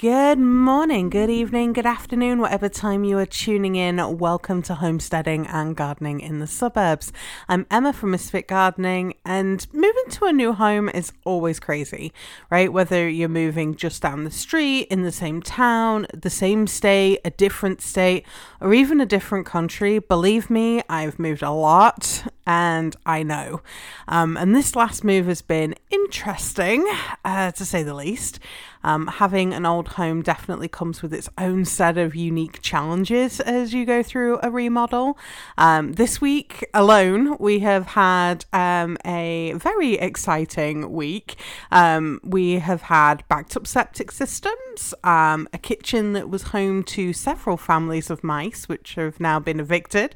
Good morning, good evening, good afternoon, whatever time you are tuning in. Welcome to Homesteading and Gardening in the Suburbs. I'm Emma from Misfit Gardening, and moving to a new home is always crazy, right? Whether you're moving just down the street, in the same town, the same state, a different state, or even a different country, believe me, I've moved a lot and I know. Um, and this last move has been interesting, uh, to say the least. Um, having an old home definitely comes with its own set of unique challenges as you go through a remodel. Um, this week alone, we have had um, a very exciting week. Um, we have had backed up septic systems, um, a kitchen that was home to several families of mice, which have now been evicted.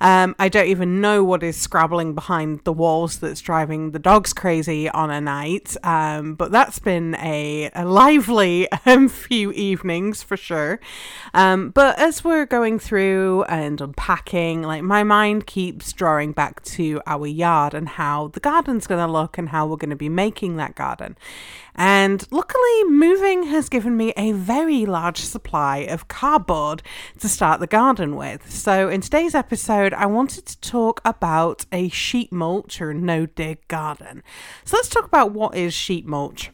Um, I don't even know what is scrabbling behind the walls that's driving the dogs crazy on a night, but that's been a, a lively um, few evenings for sure. Um, but as we're going through and unpacking, like my mind keeps drawing back to our yard and how the garden's going to look and how we're going to be making that garden. And luckily, moving has given me a very large supply of cardboard to start the garden with. So, in today's episode, I wanted to talk about a sheet mulch or no dig garden. So, let's talk about what is sheet mulch.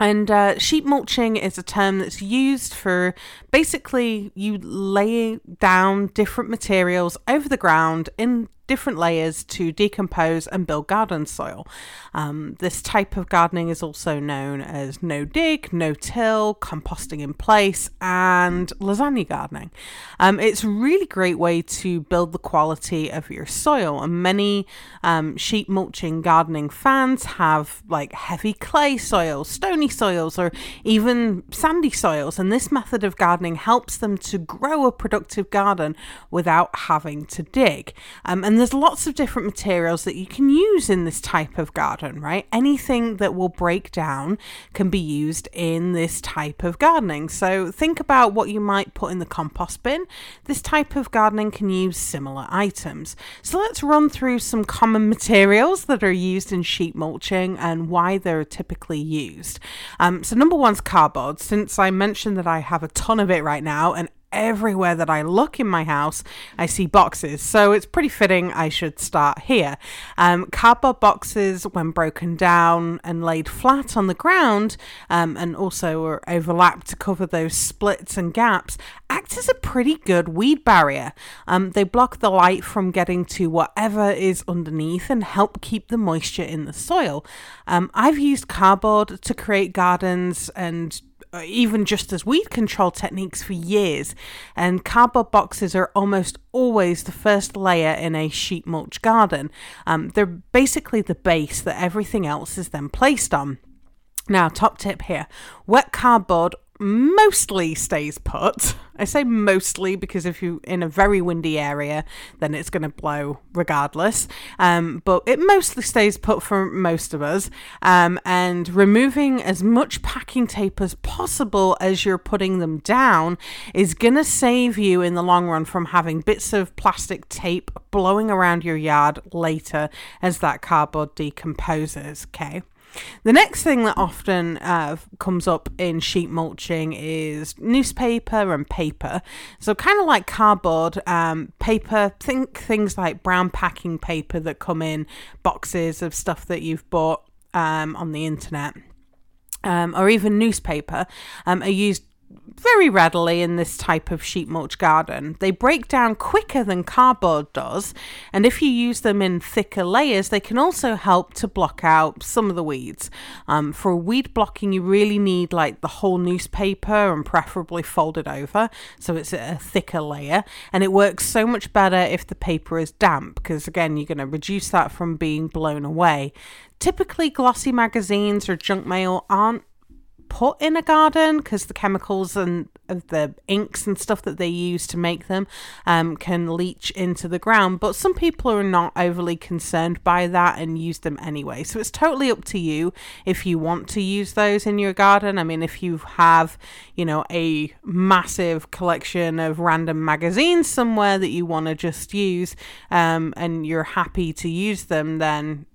And uh, sheet mulching is a term that's used for basically you lay down different materials over the ground in different layers to decompose and build garden soil. Um, this type of gardening is also known as no dig, no till, composting in place, and lasagna gardening. Um, it's a really great way to build the quality of your soil, and many um, sheet mulching gardening fans have like heavy clay soils, stony soils, or even sandy soils, and this method of gardening helps them to grow a productive garden without having to dig. Um, and and there's lots of different materials that you can use in this type of garden, right? Anything that will break down can be used in this type of gardening. So think about what you might put in the compost bin. This type of gardening can use similar items. So let's run through some common materials that are used in sheet mulching and why they're typically used. Um, so number one's cardboard. Since I mentioned that I have a ton of it right now and everywhere that I look in my house, I see boxes. So it's pretty fitting I should start here. Um, cardboard boxes, when broken down and laid flat on the ground, um, and also are overlapped to cover those splits and gaps, act as a pretty good weed barrier. Um, they block the light from getting to whatever is underneath and help keep the moisture in the soil. Um, I've used cardboard to create gardens and even just as weed control techniques for years, and cardboard boxes are almost always the first layer in a sheet mulch garden. Um, they're basically the base that everything else is then placed on. Now, top tip here wet cardboard mostly stays put. I say mostly because if you're in a very windy area, then it's going to blow regardless. Um, but it mostly stays put for most of us. Um, and removing as much packing tape as possible as you're putting them down is going to save you in the long run from having bits of plastic tape blowing around your yard later as that cardboard decomposes. Okay. The next thing that often uh, comes up in sheet mulching is newspaper and paper. So, kind of like cardboard, um, paper, think things like brown packing paper that come in boxes of stuff that you've bought um, on the internet. Um, or even newspaper um, are used very readily in this type of sheet mulch garden. They break down quicker than cardboard does, and if you use them in thicker layers, they can also help to block out some of the weeds. Um, for weed blocking, you really need like the whole newspaper and preferably folded over so it's a thicker layer, and it works so much better if the paper is damp because again, you're going to reduce that from being blown away. Typically, glossy magazines or junk mail aren't put in a garden because the chemicals and the inks and stuff that they use to make them um, can leach into the ground. But some people are not overly concerned by that and use them anyway. So it's totally up to you if you want to use those in your garden. I mean, if you have, you know, a massive collection of random magazines somewhere that you want to just use um, and you're happy to use them, then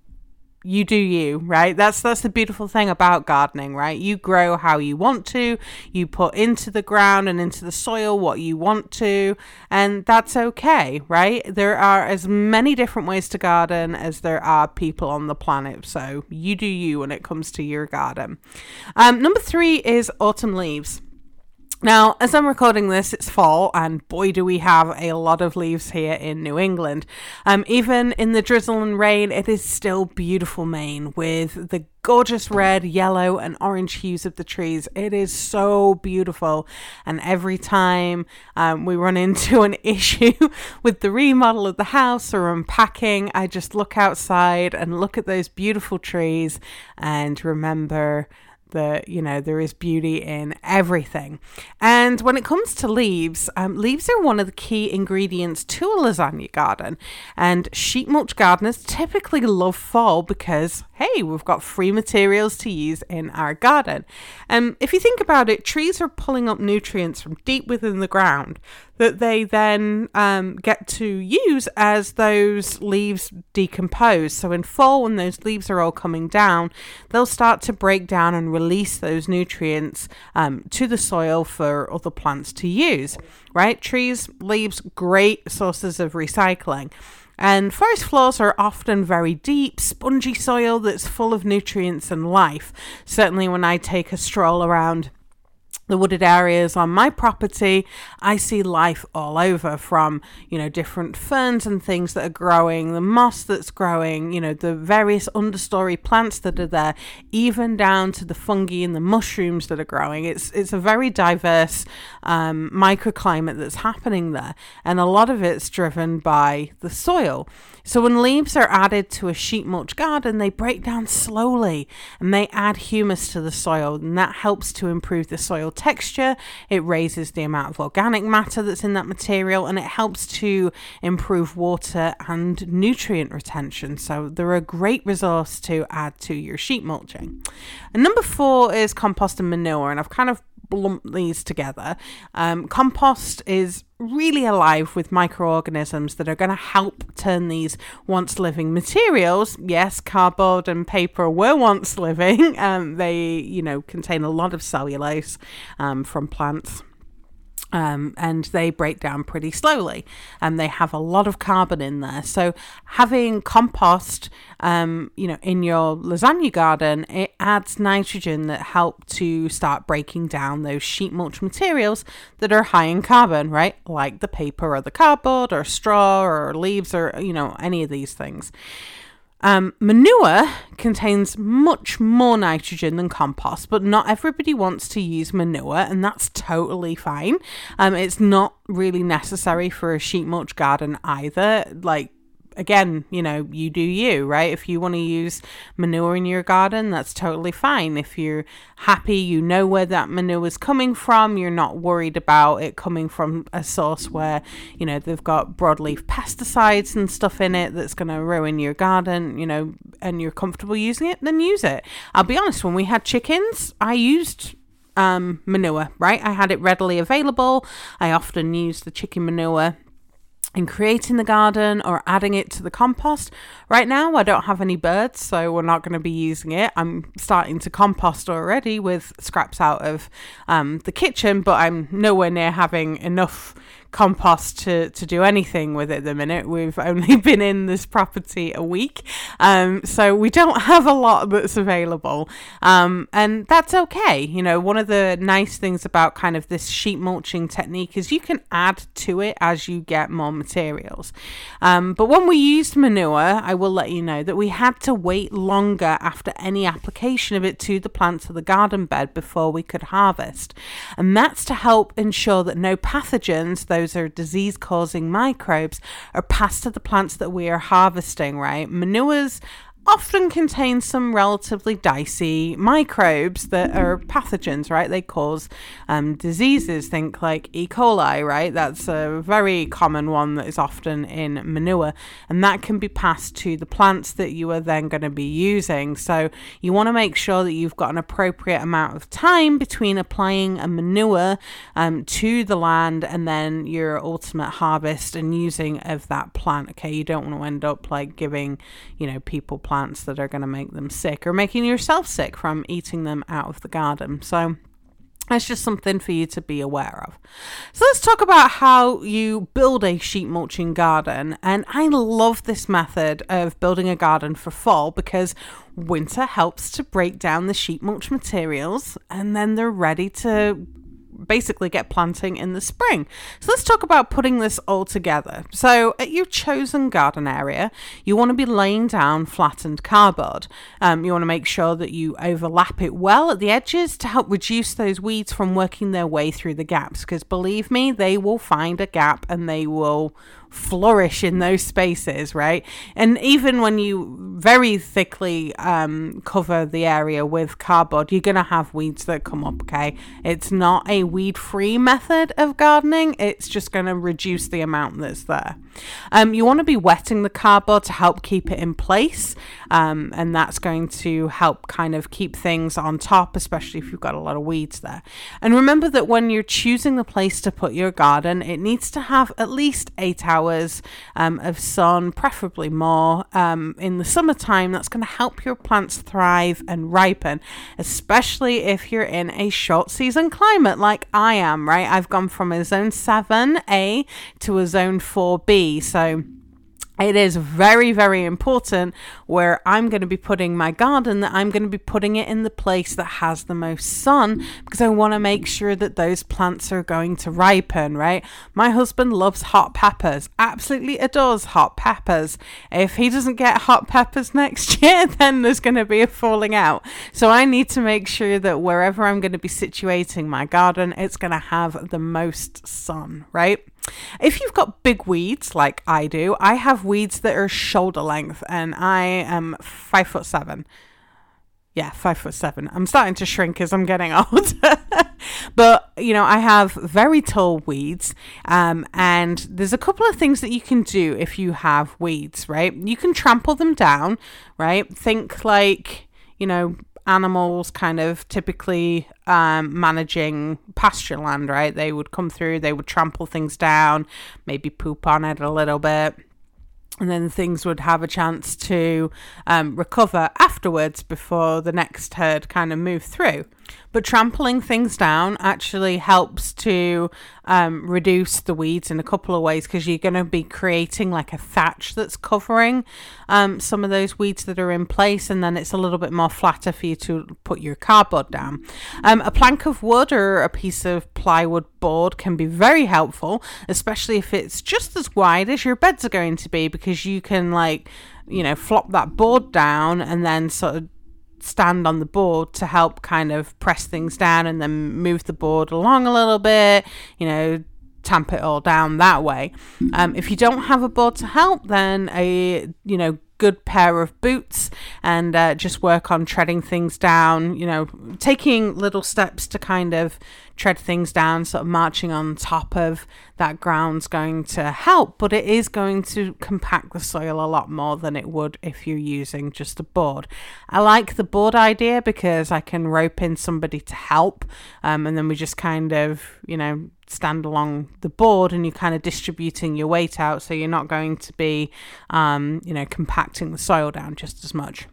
you do you right? That's that's the beautiful thing about gardening right? You grow how you want to you put into the ground and into the soil what you want to and that's okay right? There are as many different ways to garden as there are people on the planet so you do you when it comes to your garden. Um, number three is autumn leaves now, as I'm recording this, it's fall, and boy, do we have a lot of leaves here in New England. Um, even in the drizzle and rain, it is still beautiful Maine with the gorgeous red, yellow, and orange hues of the trees. It is so beautiful. And every time um, we run into an issue with the remodel of the house or unpacking, I just look outside and look at those beautiful trees and remember that you know there is beauty in everything. And when it comes to leaves um, leaves are one of the key ingredients to a lasagna garden. And sheet mulch gardeners typically love fall because hey we've got free materials to use in our garden. And um, if you think about it trees are pulling up nutrients from deep within the ground that they then um, get to use as those leaves decompose. So, in fall, when those leaves are all coming down, they'll start to break down and release those nutrients um, to the soil for other plants to use, right? Trees, leaves, great sources of recycling. And forest floors are often very deep, spongy soil that's full of nutrients and life. Certainly, when I take a stroll around the wooded areas on my property, I see life all over from, you know, different ferns and things that are growing, the moss that's growing, you know, the various understory plants that are there, even down to the fungi and the mushrooms that are growing. It's it's a very diverse um, microclimate that's happening there, and a lot of it's driven by the soil. So when leaves are added to a sheet mulch garden, they break down slowly and they add humus to the soil, and that helps to improve the soil texture. It raises the amount of organic matter that's in that material, and it helps to improve water and nutrient retention. So they're a great resource to add to your sheet mulching. And number four is compost and manure, and I've kind of lump these together. Um, compost is really alive with microorganisms that are going to help turn these once living materials. Yes, cardboard and paper were once living. Um, they, you know, contain a lot of cellulose um, from plants um, and they break down pretty slowly. And they have a lot of carbon in there. So having compost um, you know in your lasagna garden it adds nitrogen that help to start breaking down those sheet mulch materials that are high in carbon right? Like the paper or the cardboard or straw or leaves or you know any of these things um, manure contains much more nitrogen than compost, but not everybody wants to use manure, and that's totally fine. Um, it's not really necessary for a sheet mulch garden either. Like again, you know, you do you, right? If you want to use manure in your garden, that's totally fine. If you're happy, you know where that manure is coming from, you're not worried about it coming from a source where, you know, they've got broadleaf pesticides and stuff in it that's going to ruin your garden, you know, and you're comfortable using it, then use it. I'll be honest, when we had chickens, I used um, manure, right? I had it readily available. I often used the chicken manure in creating the garden or adding it to the compost. Right now, I don't have any birds, so we're not going to be using it. I'm starting to compost already with scraps out of um, the kitchen, but I'm nowhere near having enough compost to, to do anything with it at the minute. We've only been in this property a week, um, so we don't have a lot that's available. Um, and that's okay. You know, one of the nice things about kind of this sheet mulching technique is you can add to it as you get more materials. Um, but when we used manure, I will let you know that we had to wait longer after any application of it to the plants of the garden bed before we could harvest. And that's to help ensure that no pathogens, those are disease causing microbes, are passed to the plants that we are harvesting, right? Manures often contain some relatively dicey microbes that are pathogens, right? They cause um, diseases. Think like E. coli, right? That's a very common one that is often in manure, and that can be passed to the plants that you are then going to be using. So you want to make sure that you've got an appropriate amount of time between applying a manure um, to the land and then your ultimate harvest and using of that plant. Okay, you don't want to end up like giving, you know, people plants that are going to make them sick or making yourself sick from eating them out of the garden. So, that's just something for you to be aware of. So let's talk about how you build a sheet mulching garden. And I love this method of building a garden for fall because winter helps to break down the sheet mulch materials and then they're ready to basically get planting in the spring. So let's talk about putting this all together. So at your chosen garden area, you want to be laying down flattened cardboard. Um, you want to make sure that you overlap it well at the edges to help reduce those weeds from working their way through the gaps. Because believe me, they will find a gap and they will flourish in those spaces, right? And even when you very thickly um, cover the area with cardboard, you're going to have weeds that come up, okay? It's not a weed free method of gardening, it's just going to reduce the amount that's there. Um, you want to be wetting the cardboard to help keep it in place, um, and that's going to help kind of keep things on top, especially if you've got a lot of weeds there. And remember that when you're choosing the place to put your garden, it needs to have at least eight hours um, of sun, preferably more, um, in the summertime. That's going to help your plants thrive and ripen, especially if you're in a short season climate like I am, right? I've gone from a zone 7A to a zone 4B so it is very, very important where I'm going to be putting my garden that I'm going to be putting it in the place that has the most sun because I want to make sure that those plants are going to ripen, right? My husband loves hot peppers, absolutely adores hot peppers. If he doesn't get hot peppers next year, then there's going to be a falling out. So I need to make sure that wherever I'm going to be situating my garden, it's going to have the most sun, right? If you've got big weeds like I do, I have weeds that are shoulder length and I am five foot seven. Yeah, five foot seven. I'm starting to shrink as I'm getting old. but, you know, I have very tall weeds. Um, and there's a couple of things that you can do if you have weeds, right? You can trample them down, right? Think like, you know, animals kind of typically um, managing pasture land, right? They would come through, they would trample things down, maybe poop on it a little bit. And then things would have a chance to um, recover afterwards before the next herd kind of move through. But trampling things down actually helps to um, reduce the weeds in a couple of ways because you're going to be creating like a thatch that's covering um, some of those weeds that are in place, and then it's a little bit more flatter for you to put your cardboard down. Um, a plank of wood or a piece of plywood board can be very helpful, especially if it's just as wide as your beds are going to be, because you can like you know flop that board down and then sort of stand on the board to help kind of press things down and then move the board along a little bit, you know, tamp it all down that way. Um, if you don't have a board to help, then a, you know, good pair of boots and uh, just work on treading things down, you know, taking little steps to kind of tread things down, sort of marching on top of that ground's going to help, but it is going to compact the soil a lot more than it would if you're using just a board. I like the board idea because I can rope in somebody to help, um, and then we just kind of, you know, stand along the board and you're kind of distributing your weight out so you're not going to be um, you know compacting the soil down just as much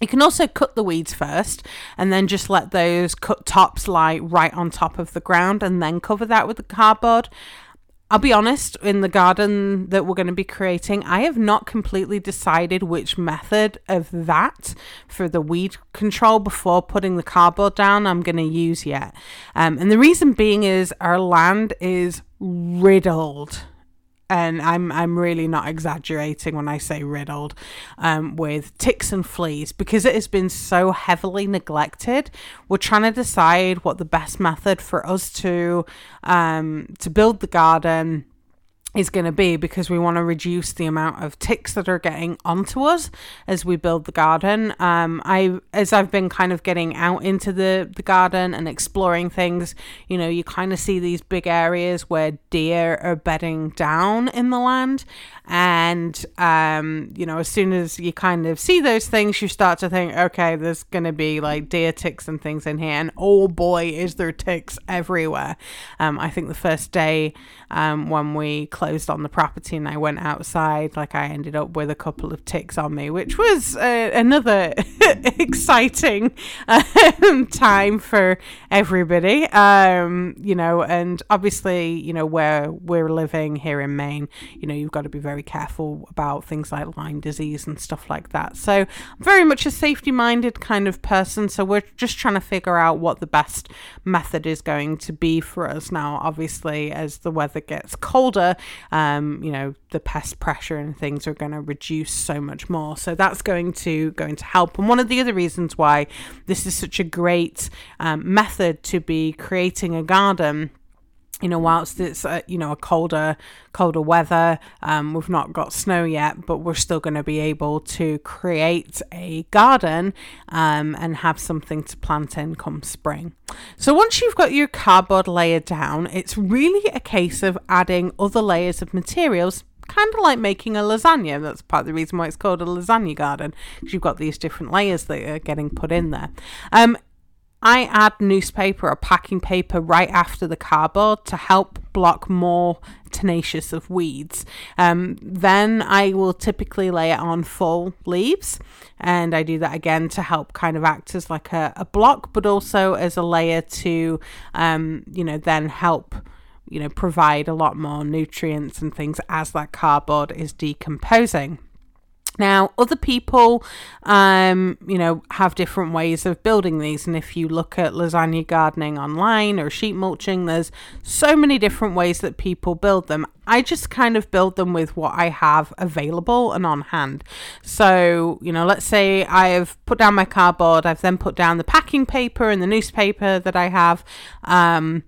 you can also cut the weeds first and then just let those cut tops lie right on top of the ground and then cover that with the cardboard. I'll be honest, in the garden that we're going to be creating, I have not completely decided which method of that for the weed control before putting the cardboard down I'm going to use yet. Um, and the reason being is our land is riddled and I'm I'm really not exaggerating when I say riddled um, with ticks and fleas because it has been so heavily neglected. We're trying to decide what the best method for us to um, to build the garden is going to be because we want to reduce the amount of ticks that are getting onto us as we build the garden. Um, I as I've been kind of getting out into the the garden and exploring things, you know, you kind of see these big areas where deer are bedding down in the land, and um, you know, as soon as you kind of see those things, you start to think, okay, there's going to be like deer ticks and things in here, and oh boy, is there ticks everywhere. Um, I think the first day um, when we closed on the property and I went outside, like I ended up with a couple of ticks on me, which was uh, another exciting um, time for everybody. Um, you know, and obviously, you know, where we're living here in Maine, you know, you've got to be very careful about things like Lyme disease and stuff like that. So, very much a safety minded kind of person. So, we're just trying to figure out what the best method is going to be for us now. Obviously, as the weather gets colder, um, you know, the pest pressure and things are going to reduce so much more. So that's going to going to help. And one of the other reasons why this is such a great um, method to be creating a garden you know, whilst it's uh, you know a colder, colder weather, um, we've not got snow yet, but we're still going to be able to create a garden um, and have something to plant in come spring. So once you've got your cardboard layer down, it's really a case of adding other layers of materials kind of like making a lasagna. That's part of the reason why it's called a lasagna garden, because you've got these different layers that are getting put in there. Um, I add newspaper or packing paper right after the cardboard to help block more tenacious of weeds. Um, then I will typically lay it on full leaves, and I do that again to help kind of act as like a, a block, but also as a layer to, um, you know, then help you know provide a lot more nutrients and things as that cardboard is decomposing. Now, other people, um, you know, have different ways of building these. And if you look at lasagna gardening online or sheet mulching, there's so many different ways that people build them. I just kind of build them with what I have available and on hand. So, you know, let's say I've put down my cardboard, I've then put down the packing paper and the newspaper that I have. Um,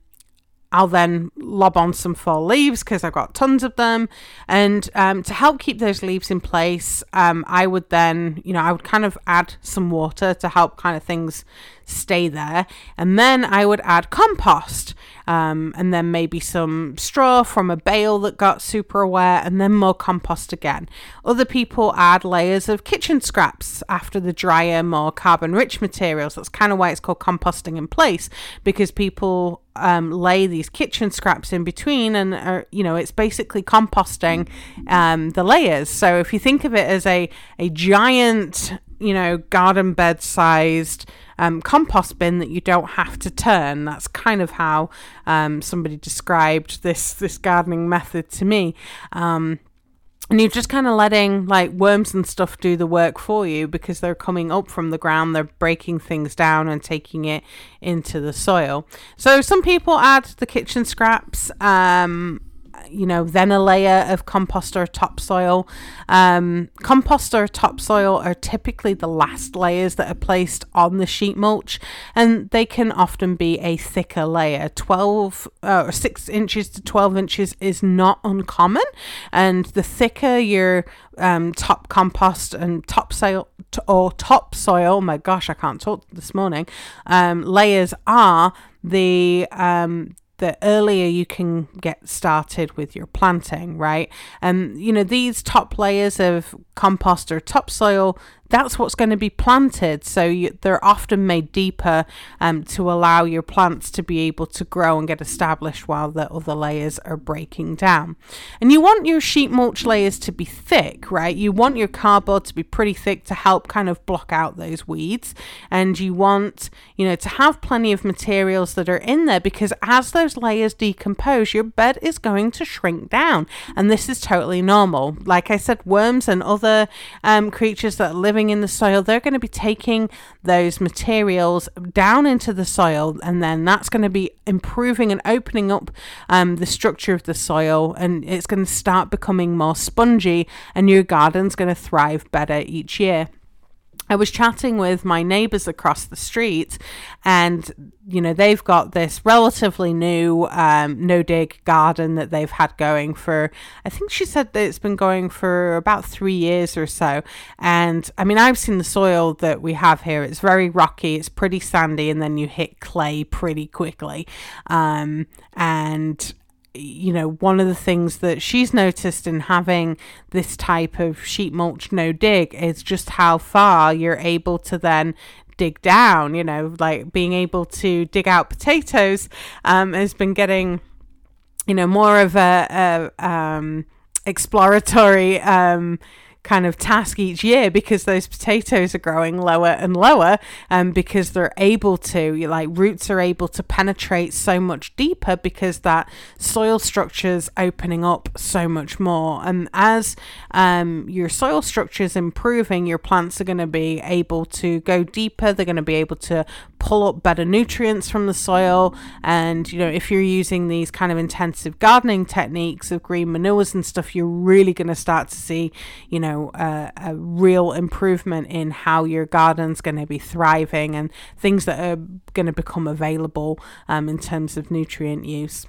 I'll then lob on some fall leaves because I've got tons of them. And um, to help keep those leaves in place, um, I would then, you know, I would kind of add some water to help kind of things stay there. And then I would add compost um, and then maybe some straw from a bale that got super wet, and then more compost again. Other people add layers of kitchen scraps after the drier, more carbon rich materials. That's kind of why it's called composting in place because people um, lay these kitchen scraps in between, and you know it's basically composting um, the layers. So if you think of it as a a giant, you know, garden bed sized um, compost bin that you don't have to turn. That's kind of how um, somebody described this this gardening method to me. Um, and you're just kind of letting like worms and stuff do the work for you because they're coming up from the ground they're breaking things down and taking it into the soil so some people add the kitchen scraps um, you know, then a layer of compost or topsoil. Um, compost or topsoil are typically the last layers that are placed on the sheet mulch, and they can often be a thicker layer. 12 uh, or 6 inches to 12 inches is not uncommon, and the thicker your um, top compost and topsoil or topsoil, oh my gosh, I can't talk this morning, um, layers are, the um, the earlier you can get started with your planting, right? And you know, these top layers of compost or topsoil, that's what's going to be planted. So you, they're often made deeper um, to allow your plants to be able to grow and get established while the other layers are breaking down. And you want your sheet mulch layers to be thick, right? You want your cardboard to be pretty thick to help kind of block out those weeds. And you want, you know, to have plenty of materials that are in there because as those layers decompose, your bed is going to shrink down. And this is totally normal. Like I said, worms and other um, creatures that are living in the soil, they're going to be taking those materials down into the soil, and then that's going to be improving and opening up um, the structure of the soil, and it's going to start becoming more spongy, and your garden's going to thrive better each year. I was chatting with my neighbors across the street, and you know they've got this relatively new um, no dig garden that they've had going for. I think she said that it's been going for about three years or so. And I mean, I've seen the soil that we have here. It's very rocky. It's pretty sandy, and then you hit clay pretty quickly. Um, and you know, one of the things that she's noticed in having this type of sheet mulch no dig is just how far you're able to then dig down, you know, like being able to dig out potatoes um, has been getting you know, more of a, a um, exploratory um, kind of task each year because those potatoes are growing lower and lower and um, because they're able to like roots are able to penetrate so much deeper because that soil structure is opening up so much more. And as um, your soil structure is improving your plants are going to be able to go deeper they're going to be able to pull up better nutrients from the soil and you know if you're using these kind of intensive gardening techniques of green manures and stuff you're really going to start to see you know a real improvement in how your garden's going to be thriving and things that are going to become available um, in terms of nutrient use.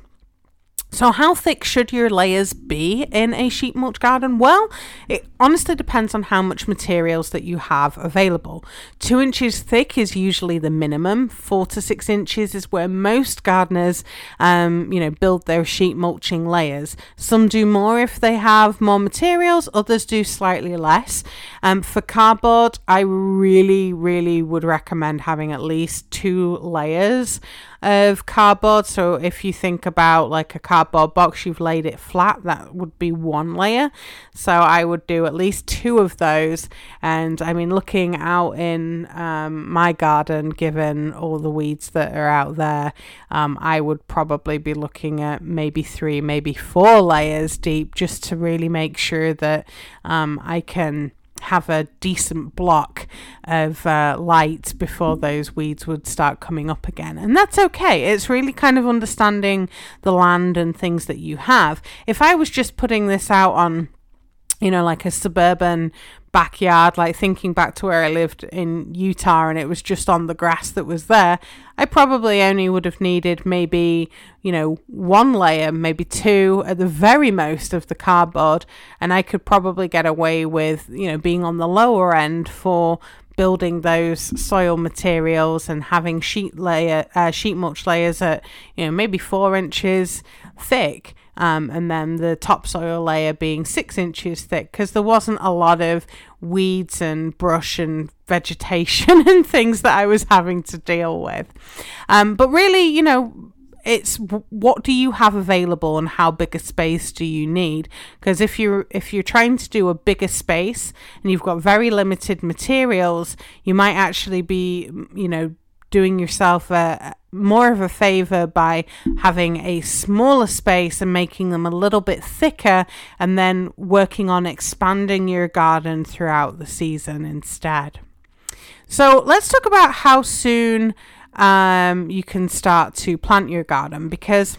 So, how thick should your layers be in a sheet mulch garden? Well, it honestly depends on how much materials that you have available. Two inches thick is usually the minimum. Four to six inches is where most gardeners, um, you know, build their sheet mulching layers. Some do more if they have more materials. Others do slightly less. Um, for cardboard, I really, really would recommend having at least two layers of cardboard. So if you think about like a cardboard box, you've laid it flat, that would be one layer. So I would do at least two of those. And I mean, looking out in um, my garden, given all the weeds that are out there, um, I would probably be looking at maybe three, maybe four layers deep just to really make sure that um, I can have a decent block of uh, light before those weeds would start coming up again. And that's okay. It's really kind of understanding the land and things that you have. If I was just putting this out on, you know, like a suburban backyard, like thinking back to where I lived in Utah and it was just on the grass that was there, I probably only would have needed maybe, you know, one layer, maybe two at the very most of the cardboard. And I could probably get away with, you know, being on the lower end for building those soil materials and having sheet layer, uh, sheet mulch layers at, you know, maybe four inches thick um, and then the topsoil layer being six inches thick because there wasn't a lot of weeds and brush and vegetation and things that I was having to deal with. Um, but really, you know, it's what do you have available and how big a space do you need because if you're if you're trying to do a bigger space and you've got very limited materials you might actually be you know doing yourself a, more of a favor by having a smaller space and making them a little bit thicker and then working on expanding your garden throughout the season instead. So let's talk about how soon um, you can start to plant your garden because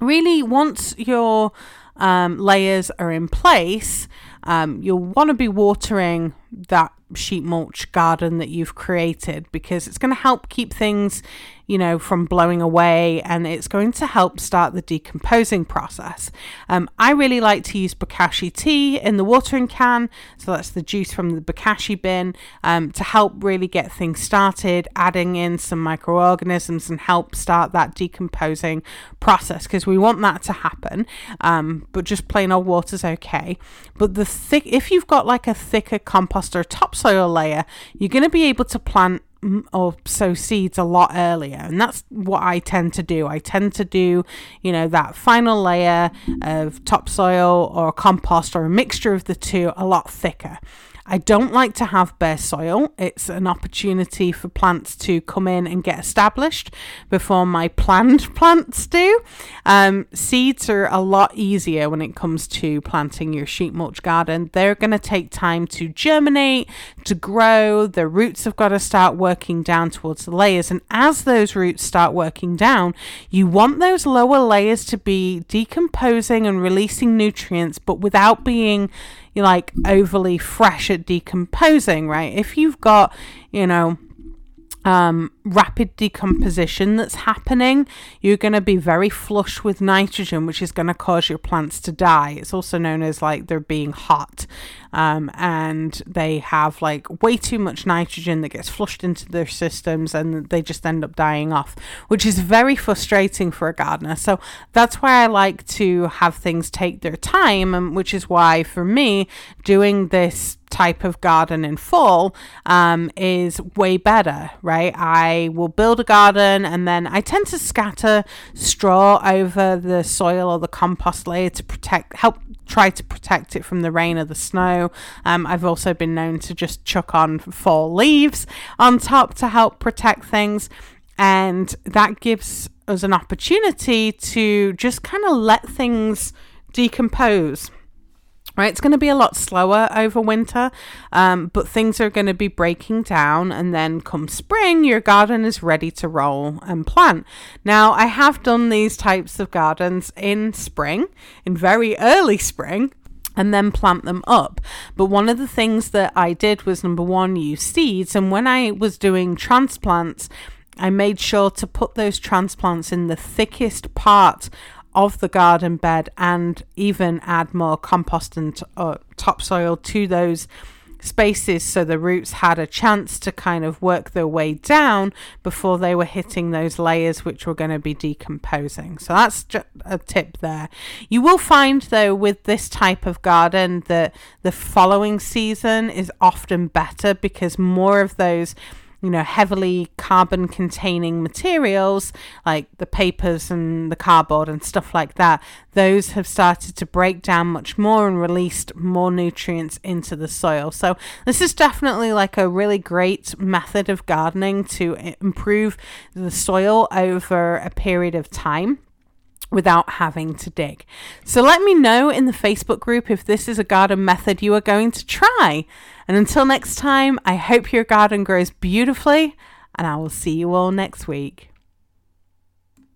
really once your um, layers are in place, um, you'll want to be watering that sheet mulch garden that you've created because it's going to help keep things you know, from blowing away, and it's going to help start the decomposing process. Um, I really like to use bokashi tea in the watering can, so that's the juice from the bokashi bin, um, to help really get things started, adding in some microorganisms and help start that decomposing process because we want that to happen. Um, but just plain old water is okay. But the thick, if you've got like a thicker compost or topsoil layer, you're going to be able to plant or sow seeds a lot earlier. And that's what I tend to do. I tend to do you know that final layer of topsoil or compost or a mixture of the two a lot thicker I don't like to have bare soil. It's an opportunity for plants to come in and get established before my planned plants do. Um, seeds are a lot easier when it comes to planting your sheet mulch garden. They're going to take time to germinate, to grow. The roots have got to start working down towards the layers. And as those roots start working down, you want those lower layers to be decomposing and releasing nutrients, but without being you're like overly fresh at decomposing, right? If you've got, you know, um, rapid decomposition that's happening, you're going to be very flush with nitrogen, which is going to cause your plants to die. It's also known as like they're being hot, um, and they have like way too much nitrogen that gets flushed into their systems, and they just end up dying off, which is very frustrating for a gardener. So that's why I like to have things take their time, and which is why for me doing this type of garden in fall um, is way better, right? I will build a garden and then I tend to scatter straw over the soil or the compost layer to protect, help try to protect it from the rain or the snow. Um, I've also been known to just chuck on fall leaves on top to help protect things. And that gives us an opportunity to just kind of let things decompose Right, it's going to be a lot slower over winter, um, but things are going to be breaking down, and then come spring, your garden is ready to roll and plant. Now, I have done these types of gardens in spring, in very early spring, and then plant them up. But one of the things that I did was number one, use seeds, and when I was doing transplants, I made sure to put those transplants in the thickest part of the garden bed and even add more compost and uh, topsoil to those spaces so the roots had a chance to kind of work their way down before they were hitting those layers which were going to be decomposing. So that's just a tip there. You will find though with this type of garden that the following season is often better because more of those you know, heavily carbon containing materials like the papers and the cardboard and stuff like that, those have started to break down much more and released more nutrients into the soil. So, this is definitely like a really great method of gardening to eh, improve the soil over a period of time without having to dig. So let me know in the Facebook group if this is a garden method you are going to try. And until next time, I hope your garden grows beautifully, and I will see you all next week.